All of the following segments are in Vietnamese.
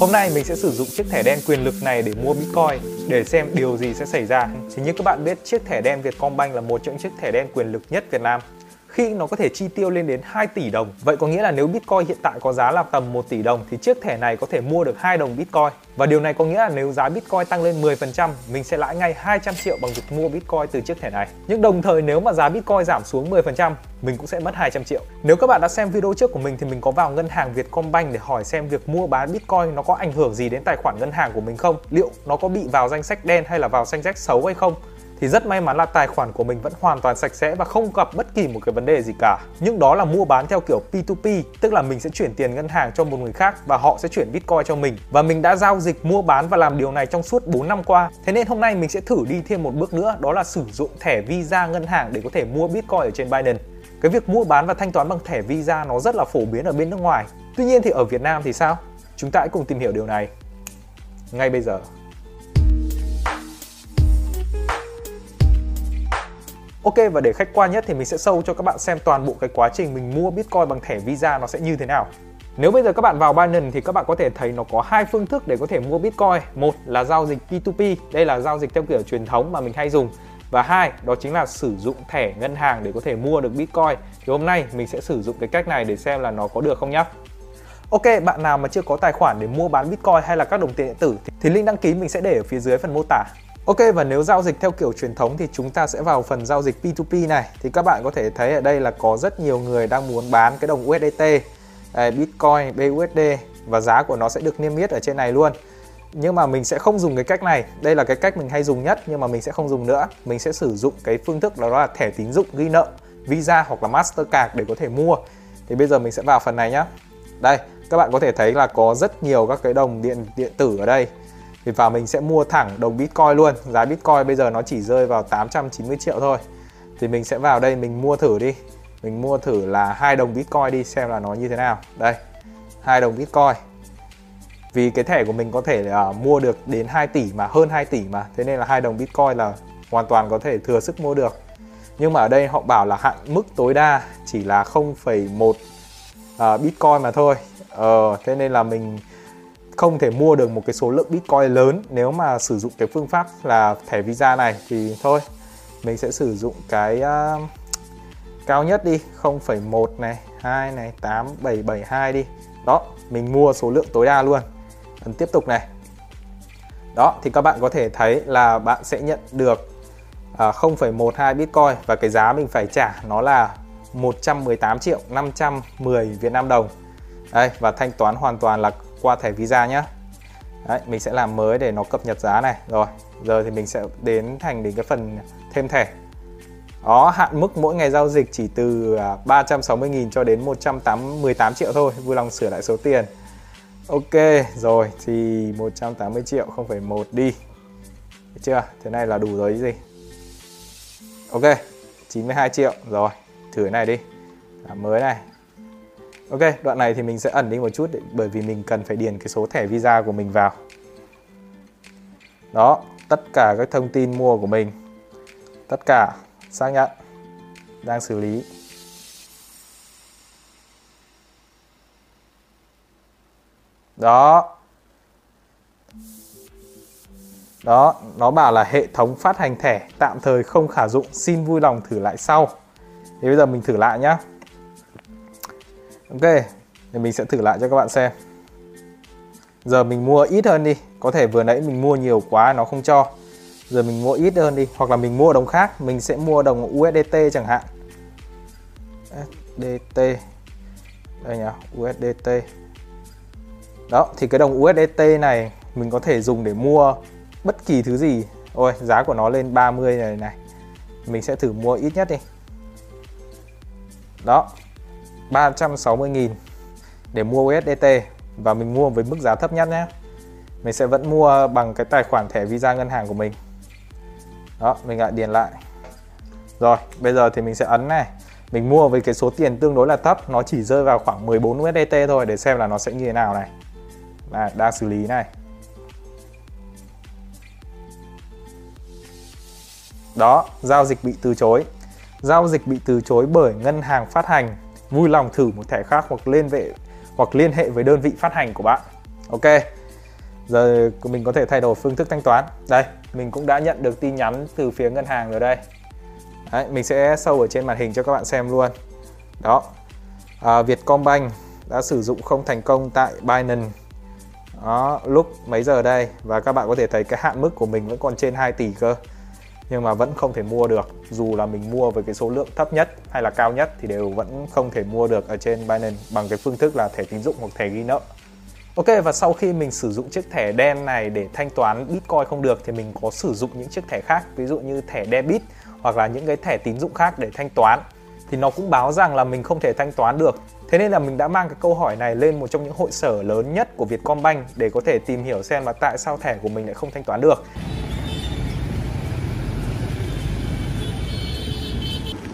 Hôm nay mình sẽ sử dụng chiếc thẻ đen quyền lực này để mua Bitcoin để xem điều gì sẽ xảy ra. Thì như các bạn biết, chiếc thẻ đen Vietcombank là một trong những chiếc thẻ đen quyền lực nhất Việt Nam khi nó có thể chi tiêu lên đến 2 tỷ đồng. Vậy có nghĩa là nếu Bitcoin hiện tại có giá là tầm 1 tỷ đồng thì chiếc thẻ này có thể mua được 2 đồng Bitcoin. Và điều này có nghĩa là nếu giá Bitcoin tăng lên 10%, mình sẽ lãi ngay 200 triệu bằng việc mua Bitcoin từ chiếc thẻ này. Nhưng đồng thời nếu mà giá Bitcoin giảm xuống 10%, mình cũng sẽ mất 200 triệu. Nếu các bạn đã xem video trước của mình thì mình có vào ngân hàng Vietcombank để hỏi xem việc mua bán Bitcoin nó có ảnh hưởng gì đến tài khoản ngân hàng của mình không? Liệu nó có bị vào danh sách đen hay là vào danh sách xấu hay không? Thì rất may mắn là tài khoản của mình vẫn hoàn toàn sạch sẽ và không gặp bất kỳ một cái vấn đề gì cả. Nhưng đó là mua bán theo kiểu P2P, tức là mình sẽ chuyển tiền ngân hàng cho một người khác và họ sẽ chuyển Bitcoin cho mình. Và mình đã giao dịch mua bán và làm điều này trong suốt 4 năm qua. Thế nên hôm nay mình sẽ thử đi thêm một bước nữa, đó là sử dụng thẻ Visa ngân hàng để có thể mua Bitcoin ở trên Binance. Cái việc mua bán và thanh toán bằng thẻ Visa nó rất là phổ biến ở bên nước ngoài. Tuy nhiên thì ở Việt Nam thì sao? Chúng ta hãy cùng tìm hiểu điều này ngay bây giờ. Ok và để khách quan nhất thì mình sẽ sâu cho các bạn xem toàn bộ cái quá trình mình mua Bitcoin bằng thẻ Visa nó sẽ như thế nào. Nếu bây giờ các bạn vào Binance thì các bạn có thể thấy nó có hai phương thức để có thể mua Bitcoin. Một là giao dịch P2P, đây là giao dịch theo kiểu truyền thống mà mình hay dùng. Và hai, đó chính là sử dụng thẻ ngân hàng để có thể mua được Bitcoin. Thì hôm nay mình sẽ sử dụng cái cách này để xem là nó có được không nhá. Ok, bạn nào mà chưa có tài khoản để mua bán Bitcoin hay là các đồng tiền điện tử thì link đăng ký mình sẽ để ở phía dưới phần mô tả. Ok và nếu giao dịch theo kiểu truyền thống thì chúng ta sẽ vào phần giao dịch P2P này thì các bạn có thể thấy ở đây là có rất nhiều người đang muốn bán cái đồng USDT, Bitcoin, BUSD và giá của nó sẽ được niêm yết ở trên này luôn. Nhưng mà mình sẽ không dùng cái cách này. Đây là cái cách mình hay dùng nhất nhưng mà mình sẽ không dùng nữa. Mình sẽ sử dụng cái phương thức đó là thẻ tín dụng ghi nợ, Visa hoặc là Mastercard để có thể mua. Thì bây giờ mình sẽ vào phần này nhá. Đây, các bạn có thể thấy là có rất nhiều các cái đồng điện điện tử ở đây thì và mình sẽ mua thẳng đồng Bitcoin luôn. Giá Bitcoin bây giờ nó chỉ rơi vào 890 triệu thôi. Thì mình sẽ vào đây mình mua thử đi. Mình mua thử là hai đồng Bitcoin đi xem là nó như thế nào. Đây hai đồng Bitcoin. Vì cái thẻ của mình có thể là mua được đến 2 tỷ mà hơn 2 tỷ mà. Thế nên là hai đồng Bitcoin là hoàn toàn có thể thừa sức mua được. Nhưng mà ở đây họ bảo là hạn mức tối đa chỉ là 0,1 uh, à, Bitcoin mà thôi. Ờ, thế nên là mình không thể mua được một cái số lượng Bitcoin lớn. Nếu mà sử dụng cái phương pháp là thẻ Visa này thì thôi mình sẽ sử dụng cái uh, cao nhất đi 0,1 này 2 này 8 7 7 2 đi. Đó mình mua số lượng tối đa luôn. Ấn tiếp tục này. Đó thì các bạn có thể thấy là bạn sẽ nhận được à, uh, 0,12 Bitcoin và cái giá mình phải trả nó là 118 triệu 510 Việt Nam đồng. Đây và thanh toán hoàn toàn là qua thẻ Visa nhé Đấy, mình sẽ làm mới để nó cập nhật giá này. Rồi giờ thì mình sẽ đến thành đến cái phần thêm thẻ. Đó hạn mức mỗi ngày giao dịch chỉ từ à, 360.000 cho đến 118 triệu thôi vui lòng sửa lại số tiền. Ok rồi thì 180 triệu không phải một đi. Được chưa? Thế này là đủ rồi chứ gì? Ok 92 triệu rồi thử cái này đi. Làm mới này. Ok, đoạn này thì mình sẽ ẩn đi một chút để, bởi vì mình cần phải điền cái số thẻ visa của mình vào. Đó, tất cả các thông tin mua của mình. Tất cả xác nhận đang xử lý. Đó. Đó, nó bảo là hệ thống phát hành thẻ tạm thời không khả dụng, xin vui lòng thử lại sau. Thì bây giờ mình thử lại nhá. Ok, thì mình sẽ thử lại cho các bạn xem. Giờ mình mua ít hơn đi, có thể vừa nãy mình mua nhiều quá nó không cho. Giờ mình mua ít hơn đi, hoặc là mình mua đồng khác, mình sẽ mua đồng USDT chẳng hạn. USDT. Đây nhá, USDT. Đó, thì cái đồng USDT này mình có thể dùng để mua bất kỳ thứ gì. Ôi, giá của nó lên 30 này này. Mình sẽ thử mua ít nhất đi. Đó, 360.000 để mua USDT và mình mua với mức giá thấp nhất nhé. Mình sẽ vẫn mua bằng cái tài khoản thẻ Visa ngân hàng của mình. Đó, mình lại điền lại. Rồi, bây giờ thì mình sẽ ấn này. Mình mua với cái số tiền tương đối là thấp, nó chỉ rơi vào khoảng 14 USDT thôi để xem là nó sẽ như thế nào này. Này, đang xử lý này. Đó, giao dịch bị từ chối. Giao dịch bị từ chối bởi ngân hàng phát hành vui lòng thử một thẻ khác hoặc liên vệ hoặc liên hệ với đơn vị phát hành của bạn. Ok. Giờ mình có thể thay đổi phương thức thanh toán. Đây mình cũng đã nhận được tin nhắn từ phía ngân hàng rồi đây. Đấy, mình sẽ sâu ở trên màn hình cho các bạn xem luôn. Đó. À, Vietcombank đã sử dụng không thành công tại Binance. Đó, lúc mấy giờ đây? Và các bạn có thể thấy cái hạn mức của mình vẫn còn trên 2 tỷ cơ nhưng mà vẫn không thể mua được, dù là mình mua với cái số lượng thấp nhất hay là cao nhất thì đều vẫn không thể mua được ở trên Binance bằng cái phương thức là thẻ tín dụng hoặc thẻ ghi nợ Ok, và sau khi mình sử dụng chiếc thẻ đen này để thanh toán Bitcoin không được thì mình có sử dụng những chiếc thẻ khác, ví dụ như thẻ debit hoặc là những cái thẻ tín dụng khác để thanh toán thì nó cũng báo rằng là mình không thể thanh toán được. Thế nên là mình đã mang cái câu hỏi này lên một trong những hội sở lớn nhất của Vietcombank để có thể tìm hiểu xem là tại sao thẻ của mình lại không thanh toán được.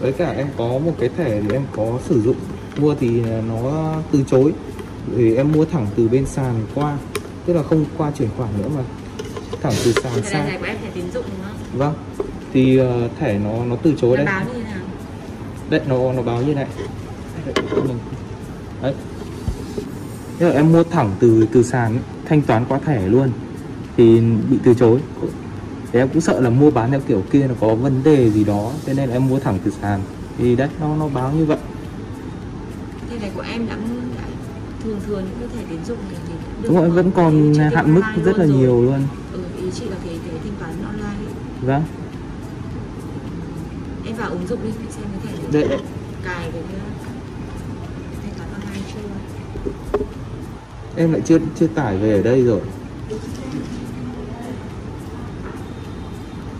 Với cả em có một cái thẻ thì em có sử dụng. Mua thì nó từ chối. Thì em mua thẳng từ bên sàn qua. Tức là không qua chuyển khoản nữa mà. Thẳng từ sàn Cái sang. thẻ của em thẻ tín dụng đúng không? vâng. Thì ờ, thẻ nó nó từ chối Nó đấy. báo như thế nào? đấy nó nó báo như này. Đấy. Thế là em mua thẳng từ từ sàn thanh toán qua thẻ luôn. Thì bị từ chối thì em cũng sợ là mua bán theo kiểu kia nó có vấn đề gì đó cho nên là em mua thẳng từ sàn thì đấy nó nó báo như vậy Thẻ này của em đã, đã thường thường những cái thẻ tín dụng thì thì đúng rồi vẫn còn hạn mức rất là rồi. nhiều luôn Ừ, ý chị là cái cái thanh toán online ấy. vâng Em vào ứng dụng đi xem cái thẻ đấy. cài cái thanh toán online chưa? em lại chưa chưa tải về ở đây rồi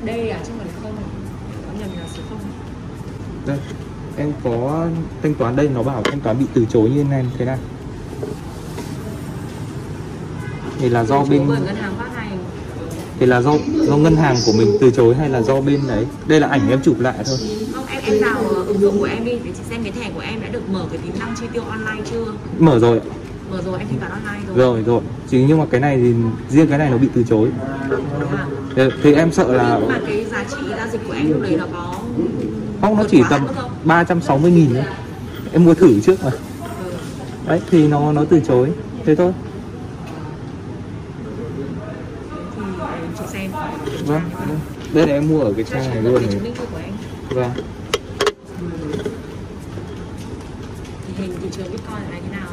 Đây à? Chứ còn không có nhầm là số không đây em có thanh toán đây nó bảo thanh toán bị từ chối như này thế này. Thì là do bên chối bởi ngân hàng phát hành. thì là do do ngân hàng của mình từ chối hay là do bên đấy? Đây là ảnh em chụp lại thôi. Không em em vào ứng dụng của em đi để chị xem cái thẻ của em đã được mở cái tính năng chi tiêu online chưa? Mở rồi mở rồi em thanh toán online rồi. Rồi rồi. Chỉ nhưng mà cái này thì riêng cái này nó bị từ chối. À? thì, em sợ là nhưng mà cái giá trị giao dịch của em lúc đấy nó có không nó chỉ tầm hạn mức không? 360 nghìn thôi. Em mua thử trước mà. Ừ. đấy thì nó nó từ chối. Thế thôi. Chị xem. Vâng vâng. đây là em mua ở cái trang này luôn. Này vâng. Thì hình thị trường bitcoin là thế nào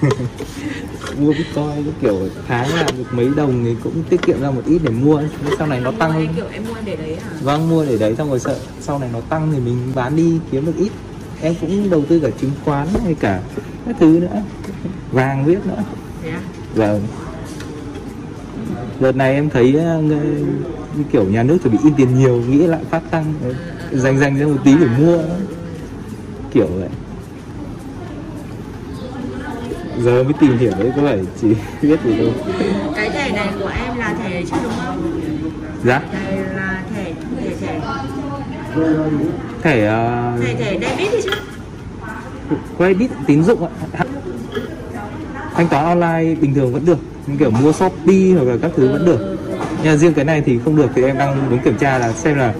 mua bitcoin cái kiểu tháng làm được mấy đồng thì cũng tiết kiệm ra một ít để mua. Sau này nó tăng. mua kiểu em mua để đấy à? Vâng mua để đấy xong rồi sợ sau này nó tăng thì mình bán đi kiếm được ít. Em cũng đầu tư cả chứng khoán hay cả các thứ nữa. Vàng viết nữa. Thế à? Vâng. Đợt này em thấy ờ, như kiểu nhà nước chuẩn bị in tiền nhiều nghĩ lại phát tăng. Đấy. dành dành ra một tí để mua. Kiểu vậy giờ mới tìm hiểu đấy có phải chỉ biết gì đâu. Cái thẻ này của em là thẻ chứ đúng không? Dạ. Thẻ là thẻ thẻ thẻ. Thẻ ờ, thẻ thẻ debit thì chứ. credit tín dụng ạ. Thanh toán online bình thường vẫn được như kiểu mua shopee hoặc là các thứ vẫn được. Nhưng mà riêng cái này thì không được thì em đang muốn kiểm tra là xem là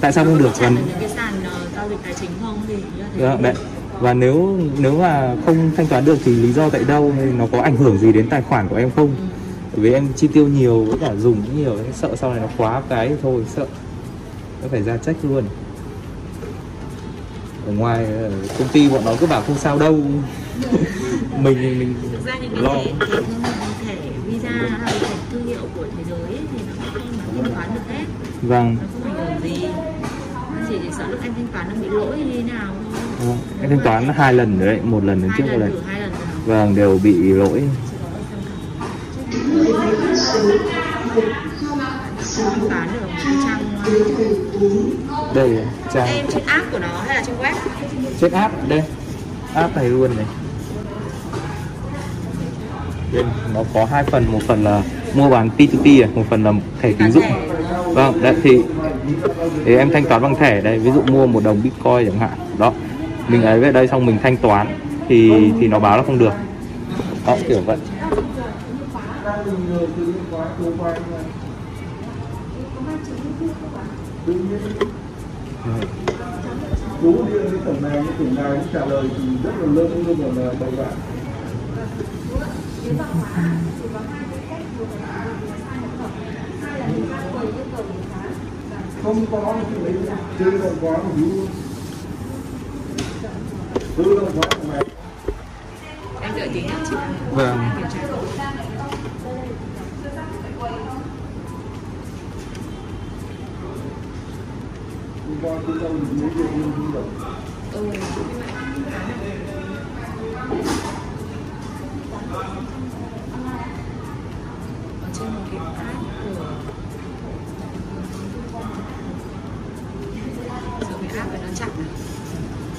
tại sao không được. Những cái sàn ờ, giao dịch tài chính không thì như thế Dạ, đấy. Và nếu nếu mà không thanh toán được thì lý do tại đâu? Hay nó có ảnh hưởng gì đến tài khoản của em không? Bởi vì em chi tiêu nhiều với cả dùng cũng nhiều em sợ sau này nó khóa cái thôi sợ. Nó phải ra trách luôn. Ở ngoài ờ, công ty bọn nó cứ bảo không sao đâu. Mình mình thực ra những cái lo. thẻ thẻ, visa hay thẻ thương hiệu của thế giới ấy, thì nó không thanh toán được hết. Vâng. Nó không ảnh hưởng gì sợ lúc em thanh toán nó bị lỗi như thế nào thôi Vâng, em thanh toán hai lần rồi đấy một lần lần trước một lần vâng đều bị lỗi. Trang đây trang. Em trên app của nó hay là trên web? Check app đây. App này luôn này. Đây, nó có hai phần một phần là mua bán P2P à, một phần là thẻ tín dụng. vâng đấy thì thì em thanh toán bằng thẻ đây ví dụ mua một đồng bitcoin chẳng hạn đó. Mình ấy về đây xong mình thanh toán thì thì nó báo là không được. Đó kiểu vậy. Đúng như tổng đài, tổng đài trả lời thì rất là lớn luôn là bạn không có thì lấy chưa không có thì hữu hữu không có thì mày em đợi tí nhá chị Vâng. kiểm tra không có thì đâu thì lấy được nhưng không được ừ. ở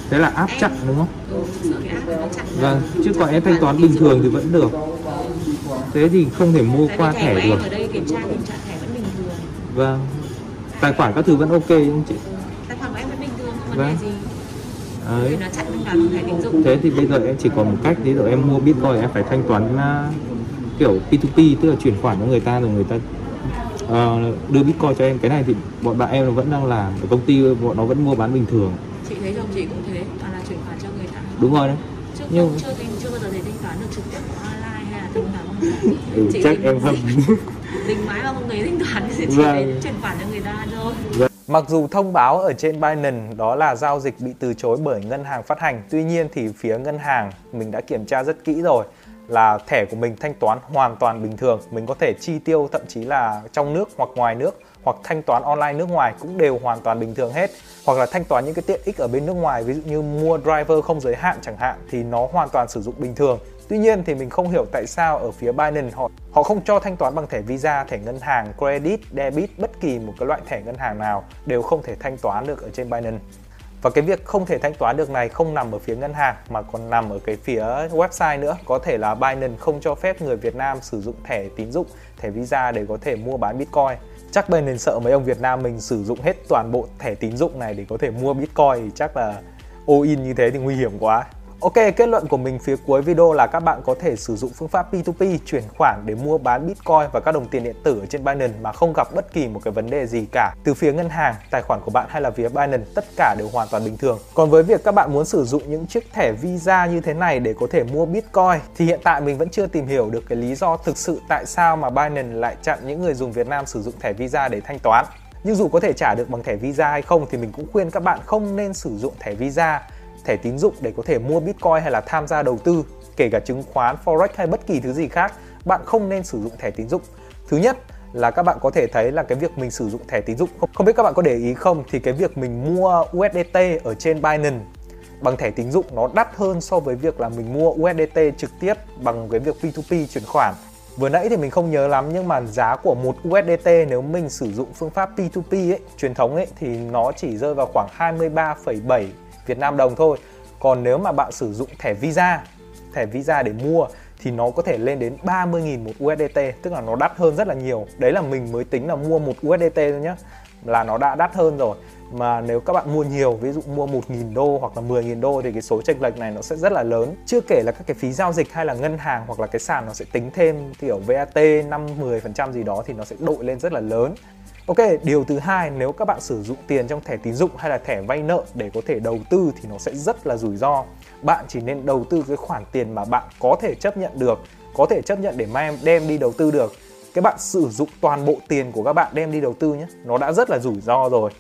thế là áp chặn đúng không? Vâng chứ còn em thanh toán bình thường thì vẫn được. Thế thì không thể mua qua thẻ được. vâng. Tài khoản các thứ vẫn ok không chị? Tài khoản của em vẫn bình thường không vấn Vâng. đề gì. Đấy. Tín dụng. Thế thì bây giờ em chỉ còn một cách ví dụ em mua bitcoin em phải thanh toán uh, kiểu P2P tức là chuyển khoản cho người ta rồi người ta ờ, đưa bitcoin cho em. Cái này thì bọn bạn em nó vẫn đang làm ở công ty bọn nó vẫn mua bán bình thường chị thấy chồng chị cũng thế toàn là chuyển khoản cho người ta. Đúng rồi đấy. Chứ Nhưng- không chưa thanh chưa bao giờ thấy thanh toán được trực tiếp qua online hay là thanh toán thẻ ừ, Chị chắc em hâm dính mái mà không thấy thanh toán thì chị Vâng. đến chuyển khoản cho người ta thôi. Mặc dù thông báo ở trên Binance đó là giao dịch bị từ chối bởi ngân hàng phát hành, tuy nhiên thì phía ngân hàng mình đã kiểm tra rất kỹ rồi là thẻ của mình thanh toán hoàn toàn bình thường, mình có thể chi tiêu thậm chí là trong nước hoặc ngoài nước hoặc thanh toán online nước ngoài cũng đều hoàn toàn bình thường hết hoặc là thanh toán những cái tiện ích ở bên nước ngoài ví dụ như mua driver không giới hạn chẳng hạn thì nó hoàn toàn sử dụng bình thường Tuy nhiên thì mình không hiểu tại sao ở phía Binance họ họ không cho thanh toán bằng thẻ Visa, thẻ ngân hàng, credit, debit bất kỳ một cái loại thẻ ngân hàng nào đều không thể thanh toán được ở trên Binance. Và cái việc không thể thanh toán được này không nằm ở phía ngân hàng mà còn nằm ở cái phía website nữa. Có thể là Binance không cho phép người Việt Nam sử dụng thẻ tín dụng, thẻ Visa để có thể mua bán Bitcoin. Chắc Binance sợ mấy ông Việt Nam mình sử dụng hết toàn bộ thẻ tín dụng này để có thể mua Bitcoin thì chắc là all in như thế thì nguy hiểm quá. Ok, kết luận của mình phía cuối video là các bạn có thể sử dụng phương pháp P2P chuyển khoản để mua bán Bitcoin và các đồng tiền điện tử ở trên Binance mà không gặp bất kỳ một cái vấn đề gì cả. Từ phía ngân hàng, tài khoản của bạn hay là phía Binance, tất cả đều hoàn toàn bình thường. Còn với việc các bạn muốn sử dụng những chiếc thẻ Visa như thế này để có thể mua Bitcoin thì hiện tại mình vẫn chưa tìm hiểu được cái lý do thực sự tại sao mà Binance lại chặn những người dùng Việt Nam sử dụng thẻ Visa để thanh toán. Nhưng dù có thể trả được bằng thẻ Visa hay không thì mình cũng khuyên các bạn không nên sử dụng thẻ Visa thẻ tín dụng để có thể mua Bitcoin hay là tham gia đầu tư, kể cả chứng khoán, forex hay bất kỳ thứ gì khác, bạn không nên sử dụng thẻ tín dụng. Thứ nhất là các bạn có thể thấy là cái việc mình sử dụng thẻ tín dụng không, không biết các bạn có để ý không thì cái việc mình mua USDT ở trên Binance bằng thẻ tín dụng nó đắt hơn so với việc là mình mua USDT trực tiếp bằng cái việc P2P chuyển khoản. Vừa nãy thì mình không nhớ lắm nhưng mà giá của một USDT nếu mình sử dụng phương pháp P2P ấy, truyền thống ấy thì nó chỉ rơi vào khoảng 23,7 Việt Nam đồng thôi. Còn nếu mà bạn sử dụng thẻ Visa, thẻ Visa để mua thì nó có thể lên đến 30.000 một USDT, tức là nó đắt hơn rất là nhiều. Đấy là mình mới tính là mua một USDT thôi nhá, là nó đã đắt hơn rồi. Mà nếu các bạn mua nhiều, ví dụ mua 1.000 đô hoặc là 10.000 đô thì cái số chênh lệch này nó sẽ rất là lớn. Chưa kể là các cái phí giao dịch hay là ngân hàng hoặc là cái sàn nó sẽ tính thêm kiểu VAT 5-10% gì đó thì nó sẽ đội lên rất là lớn. Ok, điều thứ hai nếu các bạn sử dụng tiền trong thẻ tín dụng hay là thẻ vay nợ để có thể đầu tư thì nó sẽ rất là rủi ro. Bạn chỉ nên đầu tư cái khoản tiền mà bạn có thể chấp nhận được, có thể chấp nhận để mà đem đi đầu tư được. Cái bạn sử dụng toàn bộ tiền của các bạn đem đi đầu tư nhé, nó đã rất là rủi ro rồi.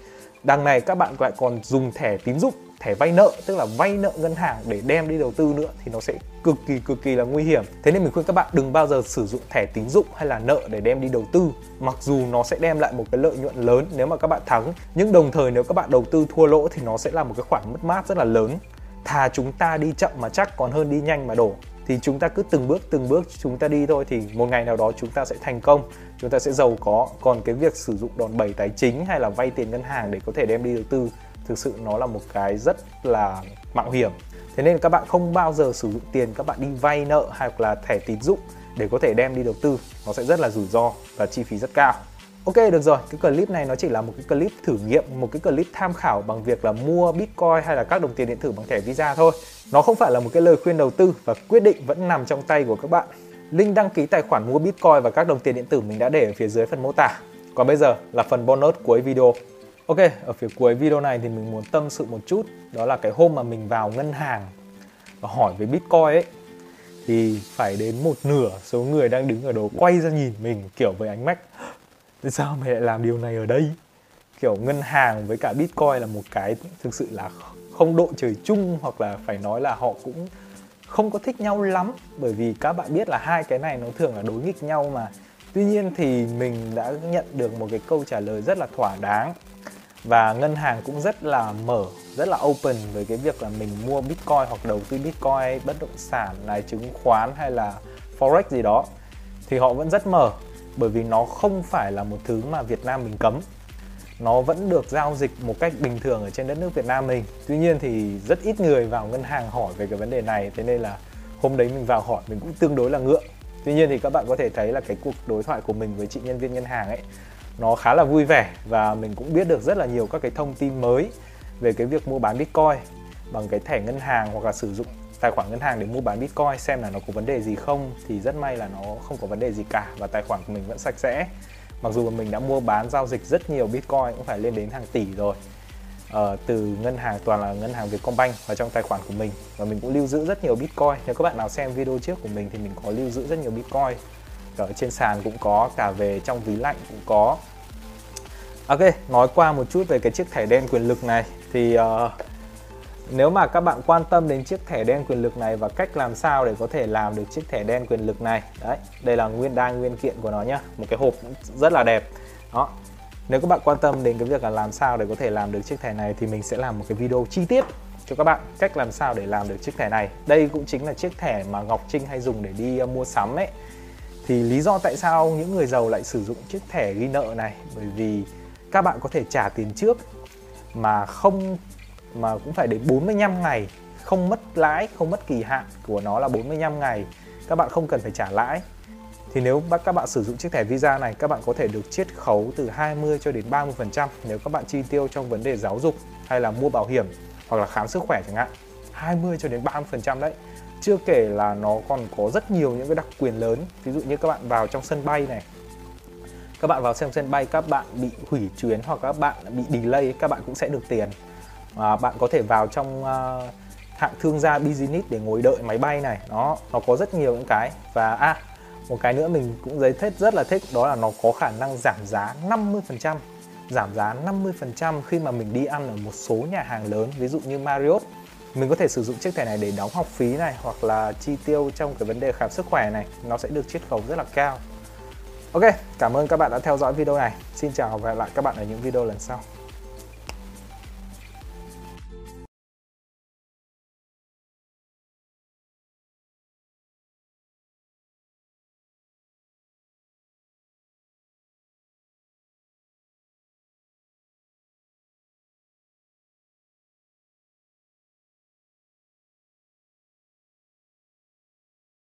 Đằng này các bạn lại còn dùng thẻ tín dụng, thẻ vay nợ tức là vay nợ ngân hàng để đem đi đầu tư nữa thì nó sẽ cực kỳ cực kỳ là nguy hiểm. Thế nên mình khuyên các bạn đừng bao giờ sử dụng thẻ tín dụng hay là nợ để đem đi đầu tư. Mặc dù nó sẽ đem lại một cái lợi nhuận lớn nếu mà các bạn thắng, nhưng đồng thời nếu các bạn đầu tư thua lỗ thì nó sẽ là một cái khoản mất mát rất là lớn. Thà chúng ta đi chậm mà chắc còn hơn đi nhanh mà đổ thì chúng ta cứ từng bước từng bước chúng ta đi thôi thì một ngày nào đó chúng ta sẽ thành công chúng ta sẽ giàu có còn cái việc sử dụng đòn bẩy tài chính hay là vay tiền ngân hàng để có thể đem đi đầu tư thực sự nó là một cái rất là mạo hiểm thế nên các bạn không bao giờ sử dụng tiền các bạn đi vay nợ hoặc là thẻ tín dụng để có thể đem đi đầu tư nó sẽ rất là rủi ro và chi phí rất cao Ok được rồi, cái clip này nó chỉ là một cái clip thử nghiệm, một cái clip tham khảo bằng việc là mua Bitcoin hay là các đồng tiền điện tử bằng thẻ Visa thôi. Nó không phải là một cái lời khuyên đầu tư và quyết định vẫn nằm trong tay của các bạn. Link đăng ký tài khoản mua Bitcoin và các đồng tiền điện tử mình đã để ở phía dưới phần mô tả. Còn bây giờ là phần bonus cuối video. Ok, ở phía cuối video này thì mình muốn tâm sự một chút, đó là cái hôm mà mình vào ngân hàng và hỏi về Bitcoin ấy. Thì phải đến một nửa số người đang đứng ở đó quay ra nhìn mình kiểu với ánh mắt tại sao mày lại làm điều này ở đây? Kiểu ngân hàng với cả bitcoin là một cái thực sự là không độ trời chung hoặc là phải nói là họ cũng không có thích nhau lắm. Bởi vì các bạn biết là hai cái này nó thường là đối nghịch nhau mà. Tuy nhiên thì mình đã nhận được một cái câu trả lời rất là thỏa đáng và ngân hàng cũng rất là mở, rất là open với cái việc là mình mua bitcoin hoặc đầu tư bitcoin, bất động sản này chứng khoán hay là forex gì đó. Thì họ vẫn rất mở, bởi vì nó không phải là một thứ mà Việt Nam mình cấm. Nó vẫn được giao dịch một cách bình thường ở trên đất nước Việt Nam mình. Tuy nhiên thì rất ít người vào ngân hàng hỏi về cái vấn đề này, thế nên là hôm đấy mình vào hỏi mình cũng tương đối là ngượng. Tuy nhiên thì các bạn có thể thấy là cái cuộc đối thoại của mình với chị nhân viên ngân hàng ấy nó khá là vui vẻ và mình cũng biết được rất là nhiều các cái thông tin mới về cái việc mua bán bitcoin bằng cái thẻ ngân hàng hoặc là sử dụng tài khoản ngân hàng để mua bán bitcoin xem là nó có vấn đề gì không thì rất may là nó không có vấn đề gì cả và tài khoản của mình vẫn sạch sẽ. Mặc dù mình đã mua bán giao dịch rất nhiều bitcoin cũng phải lên đến hàng tỷ rồi ờ, từ ngân hàng toàn là ngân hàng Vietcombank vào trong tài khoản của mình. Và mình cũng lưu giữ rất nhiều bitcoin. Nếu các bạn nào xem video trước của mình thì mình có lưu giữ rất nhiều bitcoin. Ở trên sàn cũng có cả về trong ví lạnh cũng có ok nói qua một chút về cái chiếc thẻ đen quyền lực này. Thì uh, nếu mà các bạn quan tâm đến chiếc thẻ đen quyền lực này và cách làm sao để có thể làm được chiếc thẻ đen quyền lực này đấy đây là nguyên đa nguyên kiện của nó nhá. Một cái hộp rất là đẹp. Đó. Nếu các bạn quan tâm đến cái việc là làm sao để có thể làm được chiếc thẻ này thì mình sẽ làm một cái video chi tiết cho các bạn cách làm sao để làm được chiếc thẻ này. Đây cũng chính là chiếc thẻ mà Ngọc Trinh hay dùng để đi uh, mua sắm ấy. Thì lý do tại sao những người giàu lại sử dụng chiếc thẻ ghi nợ này? Bởi vì các bạn có thể trả tiền trước mà không mà cũng phải đến 45 ngày không mất lãi, không mất kỳ hạn của nó là 45 ngày. Các bạn không cần phải trả lãi. Thì nếu các bạn sử dụng chiếc thẻ Visa này, các bạn có thể được chiết khấu từ 20 cho đến 30% nếu các bạn chi tiêu trong vấn đề giáo dục hay là mua bảo hiểm hoặc là khám sức khỏe chẳng hạn. 20 cho đến 30% đấy. Chưa kể là nó còn có rất nhiều những cái đặc quyền lớn. Ví dụ như các bạn vào trong sân bay này, các bạn vào xem sân bay các bạn bị hủy chuyến hoặc các bạn bị delay các bạn cũng sẽ được tiền. À, bạn có thể vào trong uh, hạng thương gia business để ngồi đợi máy bay này. Nó nó có rất nhiều những cái. Và à một cái nữa mình cũng giấy thích rất là thích đó là nó có khả năng giảm giá 50% giảm giá 50% khi mà mình đi ăn ở một số nhà hàng lớn ví dụ như Marriott. Mình có thể sử dụng chiếc thẻ này để đóng học phí này hoặc là chi tiêu trong cái vấn đề khám sức khỏe này. Nó sẽ được chiết khấu rất là cao. Ok, cảm ơn các bạn đã theo dõi video này. Xin chào và hẹn lại các bạn ở những video lần sau.